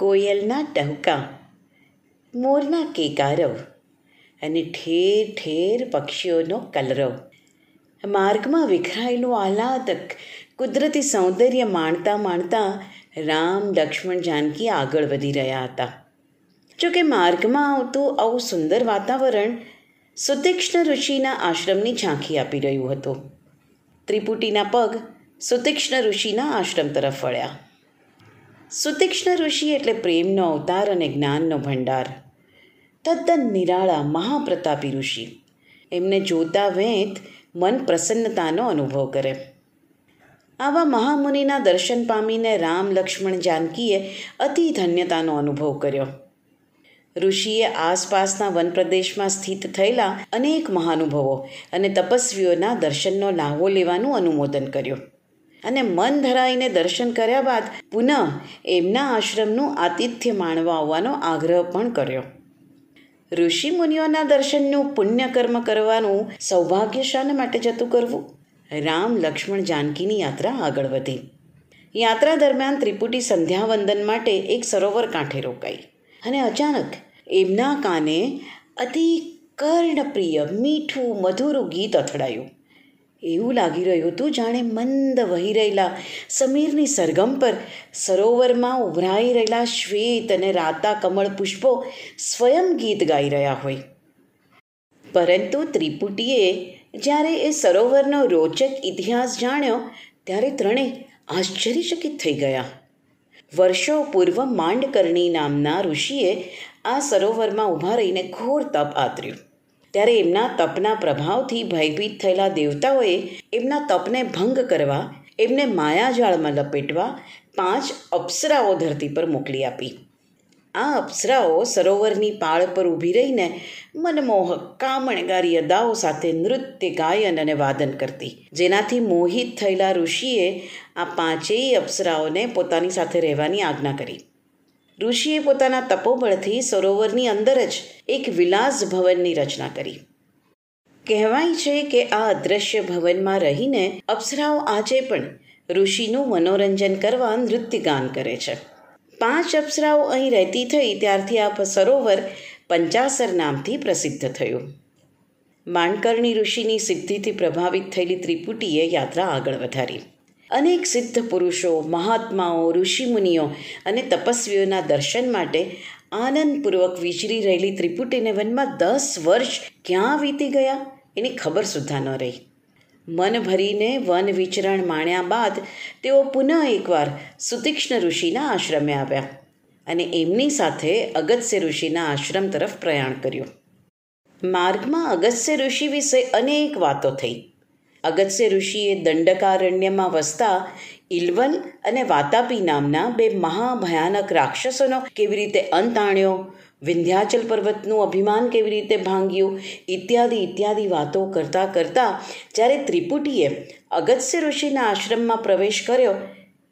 કોયલના ટહુકા, મોરના કેકારવ અને ઠેર ઠેર પક્ષીઓનો કલરવ. માર્ગમાં વિખરાયેલું આહલાદક, કુદરતી સૌંદર્ય માણતા માણતા રામ લક્ષ્મણ જાનકી આગળ વધી રહ્યા હતા. જોકે માર્ગમાં આવતું આવું સુંદર વાતાવરણ સુતીક્ષ્ણ ઋષિના આશ્રમની ઝાંખી આપી રહ્યું હતું. ત્રિપુટીના પગ સુતીક્ષ્ણ ઋષિના આશ્રમ તરફ વળ્યા. સુતીક્ષ્ણ ઋષિ એટલે પ્રેમનો અવતાર અને જ્ઞાનનો ભંડાર. તદ્દન નિરાળા મહાપ્રતાપી ઋષિ. એમને જોતા વેંત મન પ્રસન્નતાનો અનુભવ કરે. આવા મહામુનિના દર્શન પામીને રામ લક્ષ્મણ જાનકીએ અતિ ધન્યતાનો અનુભવ કર્યો. ઋષિએ આસપાસના વનપ્રદેશમાં સ્થિત થયેલા અનેક મહાનુભવો અને તપસ્વીઓના દર્શનનો લાહવો લેવાનું અનુમોદન કર્યું. અને મન ધરાઈને દર્શન કર્યા બાદ પુનઃ એમના આશ્રમનું આતિથ્ય માણવા આવવાનો આગ્રહ પણ કર્યો. ઋષિ મુનિઓના દર્શનનું પુણ્યકર્મ કરવાનું સૌભાગ્ય શાને માટે જતું કરવું? રામ લક્ષ્મણ જાનકીની યાત્રા આગળ વધી. યાત્રા દરમિયાન ત્રિપુટી સંધ્યાવંદન માટે એક સરોવર કાંઠે રોકાઈ અને અચાનક એમના કાને અતિ કર્ણપ્રિય મીઠું મધુરું ગીત અથડાયું. એવું લાગી રહ્યું હતું જાણે મંદ વહી રહેલા સમીરની સરગમ પર સરોવરમાં ઉભરાઈ રહેલા શ્વેત અને રાતા કમળ પુષ્પો સ્વયં ગીત ગાઈ રહ્યા હોય. પરંતુ ત્રિપુટીએ જ્યારે એ સરોવરનો રોચક ઇતિહાસ જાણ્યો, ત્યારે ત્રણે આશ્ચર્યચકિત થઈ ગયા. વર્ષો પૂર્વ માંડકર્ણી નામના ઋષિએ આ સરોવરમાં ઊભા રહીને ઘોર તપ આતર્યું ત્યારે એમના તપના પ્રભાવથી ભયભીત થયેલા દેવતાઓએ એમના તપને ભંગ કરવા, એમને માયાજાળમાં લપેટવા પાંચ અપ્સરાઓ ધરતી પર મોકલી આપી. આ અપ્સરાઓ સરોવરની પાળ પર ઊભી રહીને મનમોહક, કામણગારી અદાઓ સાથે નૃત્ય, ગાયન અને વાદન કરતી. જેનાથી મોહિત થયેલા ઋષિએ આ પાંચેય અપ્સરાઓને પોતાની સાથે રહેવાની આજ્ઞા કરી. ઋષિએ પોતાના તપોબળથી સરોવરની અંદર જ એક વિલાસ ભવનની રચના કરી. કહેવાય છે કે આ અદ્રશ્ય ભવનમાં રહીને અપ્સરાઓ આજે પણ ઋષિનું મનોરંજન કરવા નૃત્ય ગાન કરે છે. પાંચ અપ્સરાઓ અહીં રહેતી થઈ ત્યારથી આ સરોવર પંચાસર નામથી પ્રસિદ્ધ થયું. માણકર્ણી ઋષિની સિદ્ધિથી પ્રભાવિત થયેલી ત્રિપુટીએ યાત્રા આગળ વધારી. અનેક સિદ્ધ પુરુષો, મહાત્માઓ, ઋષિમુનિઓ અને તપસ્વીઓના દર્શન માટે આનંદપૂર્વક વિચરી રહેલી ત્રિપુટીને વનમાં દસ વર્ષ ક્યાં વીતી ગયા એની ખબર સુદ્ધા ન રહી. મન ભરીને વન વિચરણ માણ્યા બાદ તેઓ પુનઃ એકવાર સુતીક્ષ્ણ ઋષિના આશ્રમે આવ્યા અને એમની સાથે અગત્ય ઋષિના આશ્રમ તરફ પ્રયાણ કર્યું. માર્ગમાં અગત્ય ઋષિ વિશે અનેક વાતો થઈ. અગત્ય ઋષિએ દંડકારણ્યમાં વસતા ઇલવલ અને વાતાપી નામના બે મહાભયાનક રાક્ષસોનો કેવી રીતે અંત આણ્યો? વિંધ્યાચલ પર્વતનું અભિમાન કેવી રીતે ભાંગ્યું? ઇત્યાદિ ઇત્યાદિ વાતો કરતાં કરતાં જ્યારે ત્રિપુટીએ અગત્ય ઋષિના આશ્રમમાં પ્રવેશ કર્યો,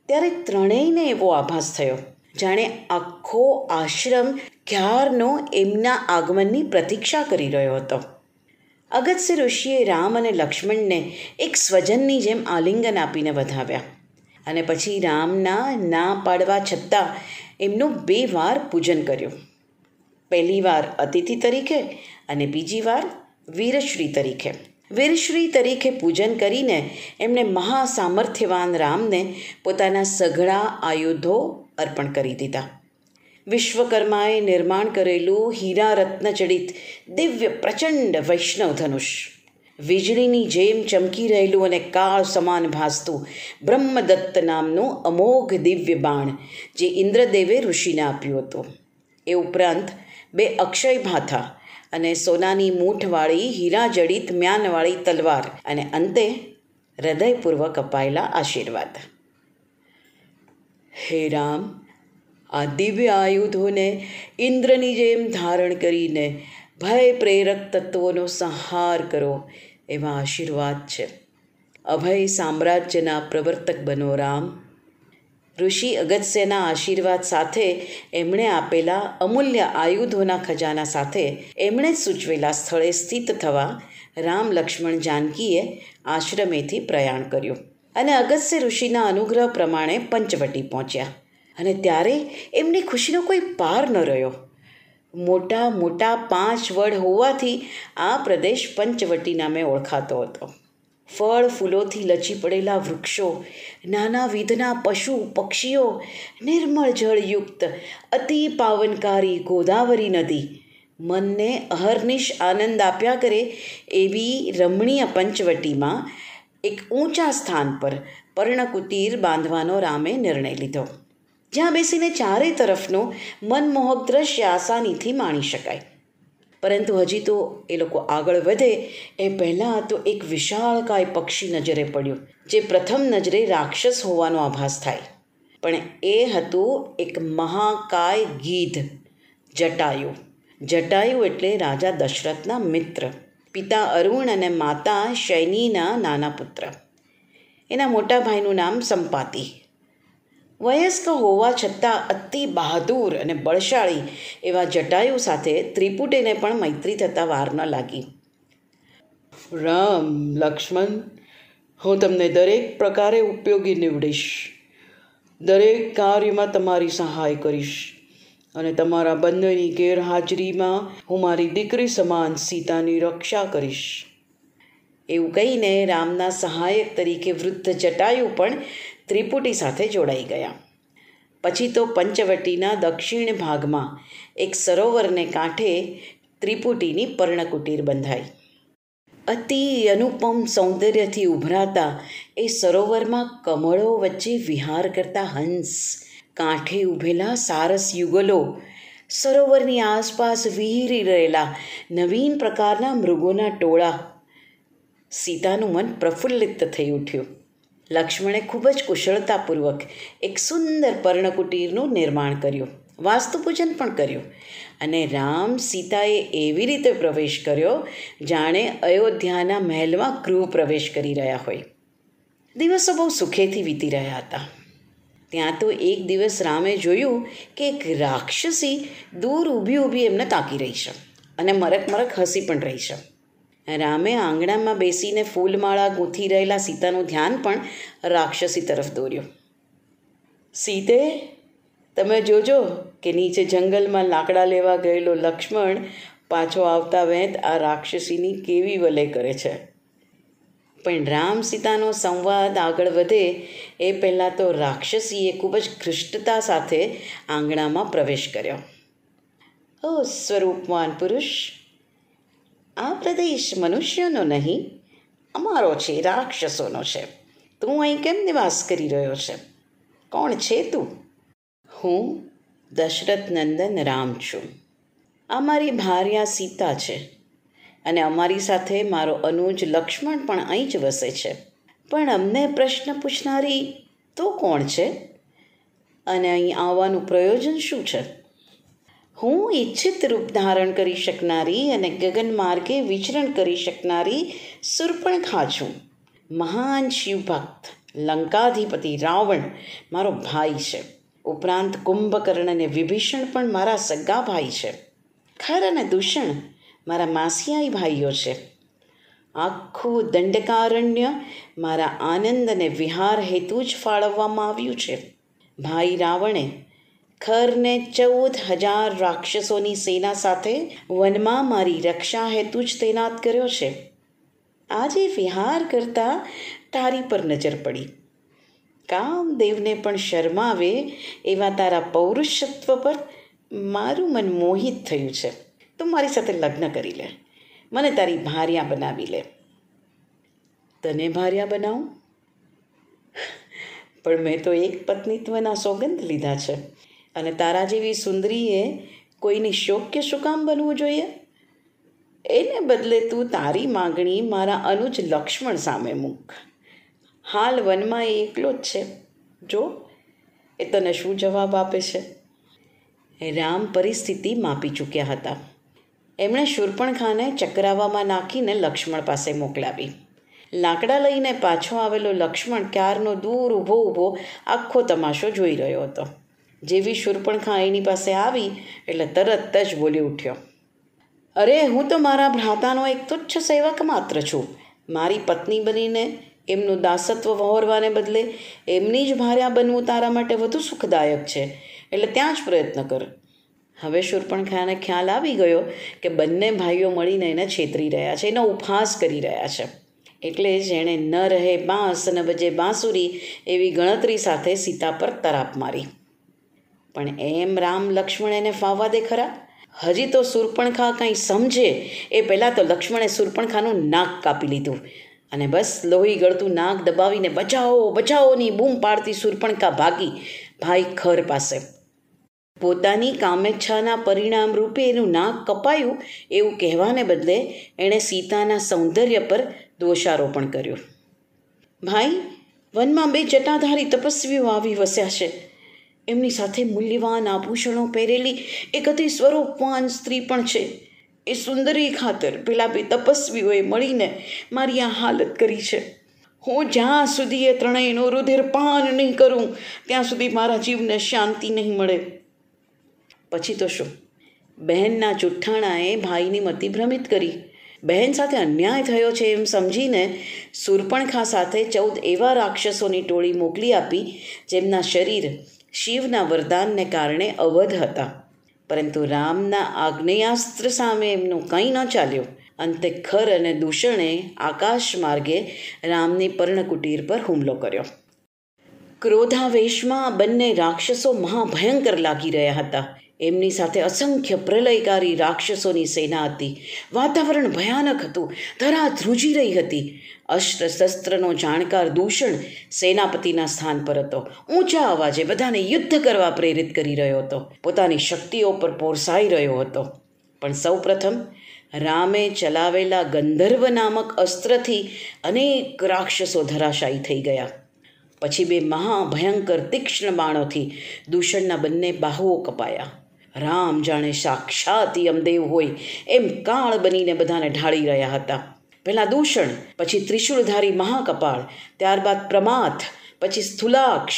ત્યારે ત્રણેયને એવો આભાસ થયો. જાણે આખો આશ્રમ ક્યારનો એમના આગમનની પ્રતીક્ષા કરી રહ્યો હતો. અગત્ય ઋષિએ રામ અને લક્ષ્મણને એક સ્વજનની જેમ આલિંગન આપીને વધાવ્યા અને પછી રામના ના પાડવા છતાં એમનું બે વાર પૂજન કર્યું. પહેલી વાર અતિથિ તરીકે અને બીજી વાર વીરશ્રી તરીકે. વીરશ્રી તરીકે પૂજન કરીને એમણે મહાસામર્થ્યવાન રામને પોતાના સઘળા આયુધો અર્પણ કરી દીધા. વિશ્વકર્માએ નિર્માણ કરેલું હીરા રત્નજડિત દિવ્ય પ્રચંડ વૈષ્ણવ ધનુષ. વીજળીની જેમ ચમકી રહેલું અને કાળ સમાન ભાસતું બ્રહ્મદત્ત નામનું અમોઘ દિવ્ય બાણ જે ઇન્દ્રદેવે ઋષિને આપ્યું હતું. એ ઉપરાંત બે અક્ષય ભાથા અને સોનાની મૂઠવાળી હીરાજડિત મ્યાનવાળી તલવાર અને અંતે હૃદયપૂર્વક અપાયેલા આશીર્વાદ. હે રામ આ દિવ્ય આયુધોને ઇન્દ્રની જેમ ધારણ કરીને ભય પ્રેરક તત્વોનો સંહાર કરો એવા આશીર્વાદ છે. અભય સામ્રાજ્યના પ્રવર્તક બનો રામ. ઋષિ અગત્યના આશીર્વાદ સાથે એમણે આપેલા અમૂલ્ય આયુધોના ખજાના સાથે એમણે સૂચવેલા સ્થળે સ્થિત થવા રામ લક્ષ્મણ જાનકીએ આશ્રમેથી પ્રયાણ કર્યું અને અગસ્ત્ય ઋષિના અનુગ્રહ પ્રમાણે પંચવટી પહોંચ્યા. અને ત્યારે એમની ખુશીનો કોઈ પાર ન રહ્યો. મોટા મોટા પાંચ વડ હોવાથી આ પ્રદેશ પંચવટી નામે ઓળખાતો હતો. ફળ ફૂલોથી લચી પડેલા વૃક્ષો, નાના વિધના પશુ, પક્ષીઓ, નિર્મળ જળયુક્ત, અતિ પાવનકારી ગોદાવરી નદી. મનને અહર્નિશ આનંદ આપ્યા કરે એવી રમણીય પંચવટીમાં એક ઊંચા સ્થાન પર પર્ણકુટીર બાંધવાનો રામે નિર્ણય લીધો. જ્યાં બેસીને ચારે તરફનું મનમોહક દ્રશ્ય આસાનીથી માણી શકાય. પરંતુ હજી તો એ લોકો આગળ વધે એ પહેલાં તો એક વિશાળકાય પક્ષી નજરે પડ્યું, જે પ્રથમ નજરે રાક્ષસ હોવાનો આભાસ થાય. પણ એ હતું એક મહાકાય ગીધ, જટાયુ. જટાયુ એટલે રાજા દશરથના મિત્ર, પિતા અરુણ અને માતા શૈનીના નાના પુત્ર. એના મોટા ભાઈનું નામ સંપાતી. વયસ્ક હોવા છતાં અતિ બહાદુર અને બળશાળી એવા જટાયુ સાથે ત્રિપુટીને પણ મૈત્રી થતાં વાર ન લાગી. રામ, લક્ષ્મણ, હું તમને દરેક પ્રકારે ઉપયોગી નીવડીશ. દરેક કાર્યમાં તમારી સહાય કરીશ અને તમારા બંનેની ગેરહાજરીમાં હું મારી દીકરી સમાન સીતાની રક્ષા કરીશ. એવું કહીને રામના સહાયક તરીકે વૃદ્ધ જટાયુ પણ ત્રિપુટી સાથે જોડાઈ ગયા. પછી તો પંચવટીના દક્ષિણ ભાગમાં એક સરોવરને કાંઠે ત્રિપુટીની પર્ણકુટીર બંધાઈ. અતિ અનુપમ સૌંદર્યથી ઉભરાતા એ સરોવરમાં કમળો વચ્ચે વિહાર કરતા હંસ, કાંઠે ઊભેલા સારસ યુગલો, સરોવરની આસપાસ વિહરી રહેલા નવીન પ્રકારના મૃગોના ટોળા, સીતાનું મન પ્રફુલ્લિત થઈ ઉઠ્યું. લક્ષ્મણે ખૂબ જ કુશળતાપૂર્વક એક સુંદર પર્ણકુટીરનું નિર્માણ કર્યું. વાસ્તુપૂજન પણ કર્યું અને રામ સીતાએ એવી રીતે પ્રવેશ કર્યો જાણે અયોધ્યાના મહેલમાં ગૃહ પ્રવેશ કરી રહ્યા હોય. દિવસો બહુ સુખેથી વીતી રહ્યા હતા. ત્યાં તો એક દિવસ રામે જોયું કે એક રાક્ષસી દૂર ઊભી ઊભી એમને તાકી રહી છે અને મરક મરક હસી પણ રહી છે. રામે આંગણામાં બેસીને ફૂલમાળા ગૂંથી રહેલા સીતાનું ધ્યાન પણ રાક્ષસી તરફ દોર્યું. સીતે, તમે જોજો કે નીચે જંગલમાં લાકડા લેવા ગયેલો લક્ષ્મણ પાછો આવતા વેંત આ રાક્ષસીની કેવી વલે કરે છે. પણ રામ સીતાનો સંવાદ આગળ વધે એ પહેલાં તો રાક્ષસીએ ખૂબ જ ઘૃષ્ટતા સાથે આંગણામાં પ્રવેશ કર્યો. ઓ સ્વરૂપવાન પુરુષ આ પ્રદેશ મનુષ્યનો નહીં, અમારો છે રાક્ષસોનો છે. તું અહીં કેમ નિવાસ કરી રહ્યો છે? કોણ છે તું? હું દશરથ નંદન રામ છું. આ મારી ભાર્યા સીતા છે અને અમારી સાથે મારો અનુજ લક્ષ્મણ પણ અહીં જ વસે છે. પણ અમને પ્રશ્ન પૂછનારી તો કોણ છે? અને અહીં આવવાનું પ્રયોજન શું છે? હું ઈચ્છિત રૂપ ધારણ કરી શકનારી અને ગગન માર્ગે વિચરણ કરી શકનારી સુરપણખા છું મહાન શિવભક્ત, લંકાધિપતિ રાવણ મારો ભાઈ છે. ઉપરાંત કુંભકર્ણ અને વિભીષણ પણ મારા સગા ભાઈ છે. ખર અને દૂષણ મારા માસિયાઈ ભાઈઓ છે. આખું દંડકારણ્ય મારા આનંદ અને વિહાર હેતુ જ ફાળવવામાં આવ્યું છે. ભાઈ રાવણે ખરને ચૌદ હજાર રાક્ષસોની સેના સાથે વનમાં મારી રક્ષા હેતુ જ તૈનાત કર્યો છે. આજે વિહાર કરતા તારી પર નજર પડી. કામદેવને પણ શરમાવે એવા તારા પૌરુષત્વ પર મારું મન મોહિત થયું છે. તું મારી સાથે લગ્ન કરી લે. મને તારી ભાર્યા બનાવી લે. તને ભાર્યા બનાવું? પણ મેં તો એક પત્નીત્વના સોગંદ લીધા છે. અને તારા જેવી સુંદરીએ કોઈની શોક્ય શું કામ બનવું જોઈએ? એને બદલે તું તારી માગણી મારા અનુજ લક્ષ્મણ સામે મૂક. હાલ વનમાં એ એકલો જ છે. જો, એ તને શું જવાબ આપે છે? રામ પરિસ્થિતિ માપી ચૂક્યા હતા. એમણે શૂર્પણખાને ચક્રાવામાં નાખીને લક્ષ્મણ પાસે મોકલાવી. લાકડા લઈને પાછો આવેલો લક્ષ્મણ ક્યારનો દૂર ઊભો ઊભો આખો તમાશો જોઈ રહ્યો હતો. જેવી શૂર્પણખા એની પાસે આવી એટલે તરત જ બોલી ઉઠ્યો. અરે, હું તો મારા ભ્રાતાનો એક તુચ્છ સેવક માત્ર છું. મારી પત્ની બનીને એમનું દાસત્વ વહોરવાને બદલે એમની જ ભાર્યા બનવું તારા માટે વધુ સુખદાયક છે, એટલે ત્યાં જ પ્રયત્ન કર. હવે શૂર્પણખાને ખ્યાલ આવી ગયો કે બંને ભાઈઓ મળીને એને છેતરી રહ્યા છે, એનો ઉપહાસ કરી રહ્યા છે. એટલે જ એણે ન રહે બાંસ અને બજે બાંસુરી એવી ગણતરી સાથે સીતા પર તરાપ મારી. પણ એમ રામ લક્ષ્મણ એને ફાવવા દે ખરા? હજી તો સુરપણખા કંઈ સમજે. એ પહેલાં તો લક્ષ્મણે સુરપણખાનું નાક કાપી લીધું. અને બસ લોહી ગળતું નાક દબાવીને, બચાવો બચાવોની બૂમ પાડતી સુરપણખા ભાગી ભાઈ ખર પાસે. પોતાની કામેચ્છાના પરિણામ રૂપે એનું નાક કપાયું એવું કહેવાને બદલે એણે સીતાના સૌંદર્ય પર દોષારોપણ કર્યું. ભાઈ, વનમાં બે જટાધારી તપસ્વીઓ આવી વસ્યા છે. એમની સાથે મૂલ્યવાન આભૂષણો પહેરેલી એક અતિ સ્વરૂપવાન સ્ત્રી પણ છે. એ સુંદરી ખાતર પેલા બે તપસ્વીઓએ મળીને મારી આ હાલત કરી છે. હું જ્યાં સુધી એ ત્રણેયનું રુધિરપાન નહીં કરું, ત્યાં સુધી મારા જીવને શાંતિ નહીં મળે. પછી તો શું? બહેનના જુઠ્ઠાણાએ ભાઈની મતિ ભ્રમિત કરી. બહેન સાથે અન્યાય થયો છે એમ સમજીને સુરપણખા સાથે ચૌદ એવા રાક્ષસોની ટોળી મોકલી આપી, જેમના શરીર શિવના વરદાનને કારણે અવધ હતા. પરંતુ રામના આગ્નેયાસ્ત્ર સામે એમનું કંઈ ન ચાલ્યું. અંતે ખર અને દૂષણે આકાશ માર્ગે રામની પર્ણકુટીર પર હુમલો કર્યો. ક્રોધાવેશમાં બંને રાક્ષસો મહાભયંકર લાગી રહ્યા હતા. એમની સાથે અસંખ્ય પ્રલયકારી રાક્ષસોની સેના હતી. વાતાવરણ ભયાનક હતું. ધરા ધ્રુજી રહી હતી. અસ્ત્ર શસ્ત્રનો જાણકાર દૂષણ સેનાપતિના સ્થાન પર હતો. ઊંચા અવાજે બધાને યુદ્ધ કરવા પ્રેરિત કરી રહ્યો હતો. પોતાની શક્તિઓ પર પોરસાઈ રહ્યો હતો. પણ સૌપ્રથમ રામે ચલાવેલા ગંધર્વ નામક અસ્ત્રથી અનેક રાક્ષસો ધરાશાયી થઈ ગયા. પછી બે મહાભયંકર તીક્ષ્ણ બાણોથી દૂષણના બંને બાહુઓ કપાયા. રામ જાણે સાક્ષાત યમદેવ હોય એમ કાળ બનીને બધાને ઢાળી રહ્યા હતા. પહેલાં દૂષણ, પછી ત્રિશુળધારી મહાકપાળ ત્યારબાદ પ્રમાથ, પછી સ્થુલાક્ષ,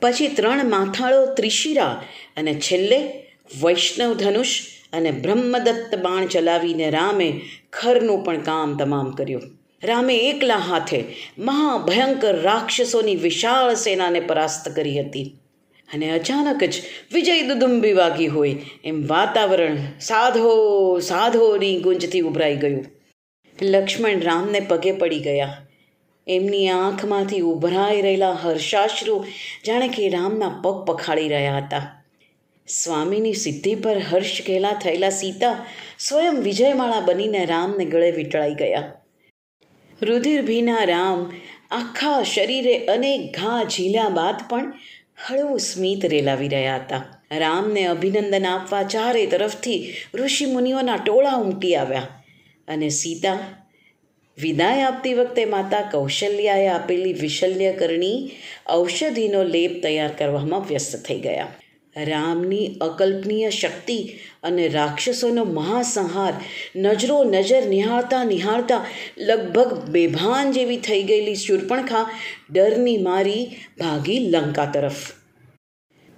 પછી ત્રણ માથાળો ત્રિશિરા અને છેલ્લે વૈષ્ણવ ધનુષ અને બ્રહ્મદત્ત બાણ ચલાવીને રામે ખરનું પણ કામ તમામ કર્યું. રામે એકલા હાથે મહાભયંકર રાક્ષસોની વિશાળ સેનાને પરાસ્ત કરી હતી. અને અચાનક જ વિજય દુદુંબી વાગી હોય એમ વાતાવરણ સાધો, સાધોની ગુંજથી ઉભરાઈ ગયું. લક્ષ્મણ રામને પગે પડી ગયા. એમની આંખમાંથી ઉભરાઈ રહેલા હર્ષાશ્રુ જાણે કે રામના પગ પખાડી રહ્યા હતા. સ્વામીની સિદ્ધિ પર હર્ષ ઘેલા થયેલા સીતા સ્વયં વિજયમાળા બનીને રામને ગળે વીંટળાઈ ગયા. રુધિર ભીના રામ આખા શરીરે અનેક ઘા ઝીલ્યા બાદ પણ હળવું સ્મિત રેલાવી રહ્યા હતા. રામને અભિનંદન આપવા ચારે તરફથી ઋષિ મુનિઓના ટોળા ઉમટી આવ્યા અને સીતા, વિદાય આપતી વખતે માતા કૌશલ્યાએ આપેલી વિશલ્યકરણી ઔષધિનો લેપ તૈયાર કરવામાં વ્યસ્ત થઈ ગયા. રામની અકલ્પનીય શક્તિ અને રાક્ષસોનો મહાસંહાર નજરો નજર નિહાળતા નિહાળતા લગભગ બેભાન જેવી થઈ ગયેલી શૂર્પણખા ડરની મારી ભાગી લંકા તરફ.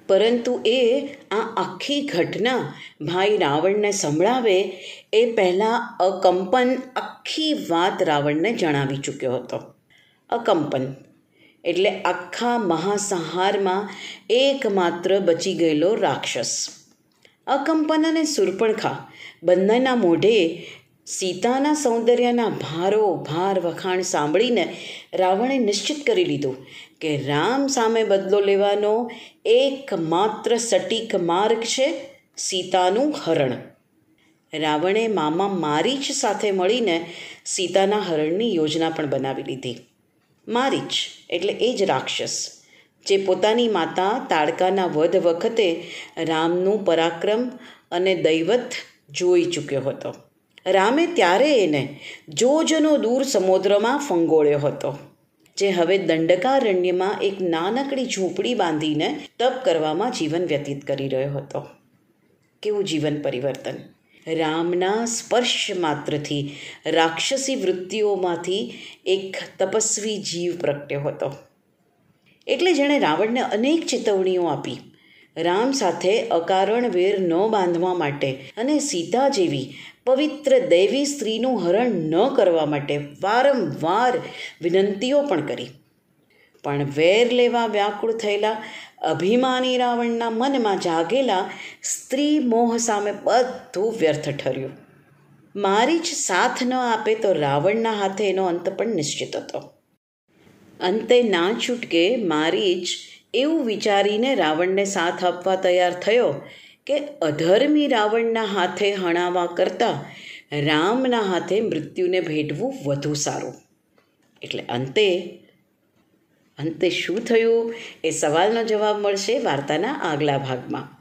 પરંતુ એ આ આખી ઘટના ભાઈ રાવણને સંભળાવે એ પહેલાં અકંપન આખી વાત રાવણને જણાવી ચૂક્યો હતો. અકંપન એટલે આખા મહાસંહારમાં એકમાત્ર બચી ગયેલો રાક્ષસ. અકંપન અને સુરપણખા બંનેના મોઢે સીતાના સૌંદર્યના ભારો ભાર વખાણ સાંભળીને રાવણે નિશ્ચિત કરી લીધું કે રામ સામે બદલો લેવાનો એકમાત્ર સટીક માર્ગ છે સીતાનું હરણ. રાવણે મામા મારીચ સાથે મળીને સીતાના હરણની યોજના પણ બનાવી લીધી. મારીચ, એટલે એ જ રાક્ષસ, જે પોતાની માતા તાડકાના વધ વખતે રામનું પરાક્રમ અને દૈવત જોઈ ચૂક્યો હતો. રામે ત્યારે એને જોજનો દૂર સમુદ્રમાં ફંગોળ્યો હતો, જે હવે દંડકારણ્યમાં એક નાનકડી ઝૂંપડી બાંધીને તપ કરવામાં જીવન વ્યતીત કરી રહ્યો હતો. કેવું જીવન પરિવર્તન? રામના સ્પર્શ માત્રથી, રાક્ષસી વૃત્તિઓમાંથી એક તપસ્વી જીવ પ્રગટ્યો હતો. એટલે જેણે રાવણને અનેક ચેતવણીઓ આપી. રામ સાથે અકારણ વેર ન બાંધવા માટે અને સીતા જેવી પવિત્ર દૈવી સ્ત્રીનું હરણ ન કરવા માટે વારંવાર વિનંતીઓ પણ કરી. પણ વેર લેવા વ્યાકુળ થયેલા અભિમાની રાવણના મનમાં જાગેલા સ્ત્રી મોહ સામે બધું વ્યર્થ ઠર્યું. મારી જ સાથ ન આપે તો રાવણના હાથે એનો અંત પણ નિશ્ચિત હતો. અંતે ના છૂટકે મારી જ એવું વિચારીને રાવણને સાથ આપવા તૈયાર થયો કે અધર્મી રાવણના હાથે હણાવા કરતાં રામના હાથે મૃત્યુને ભેટવું વધુ સારું. એટલે અંતે અંતે શું થયું? એ સવાલનો જવાબ મળશે વાર્તાના આગલા ભાગમાં.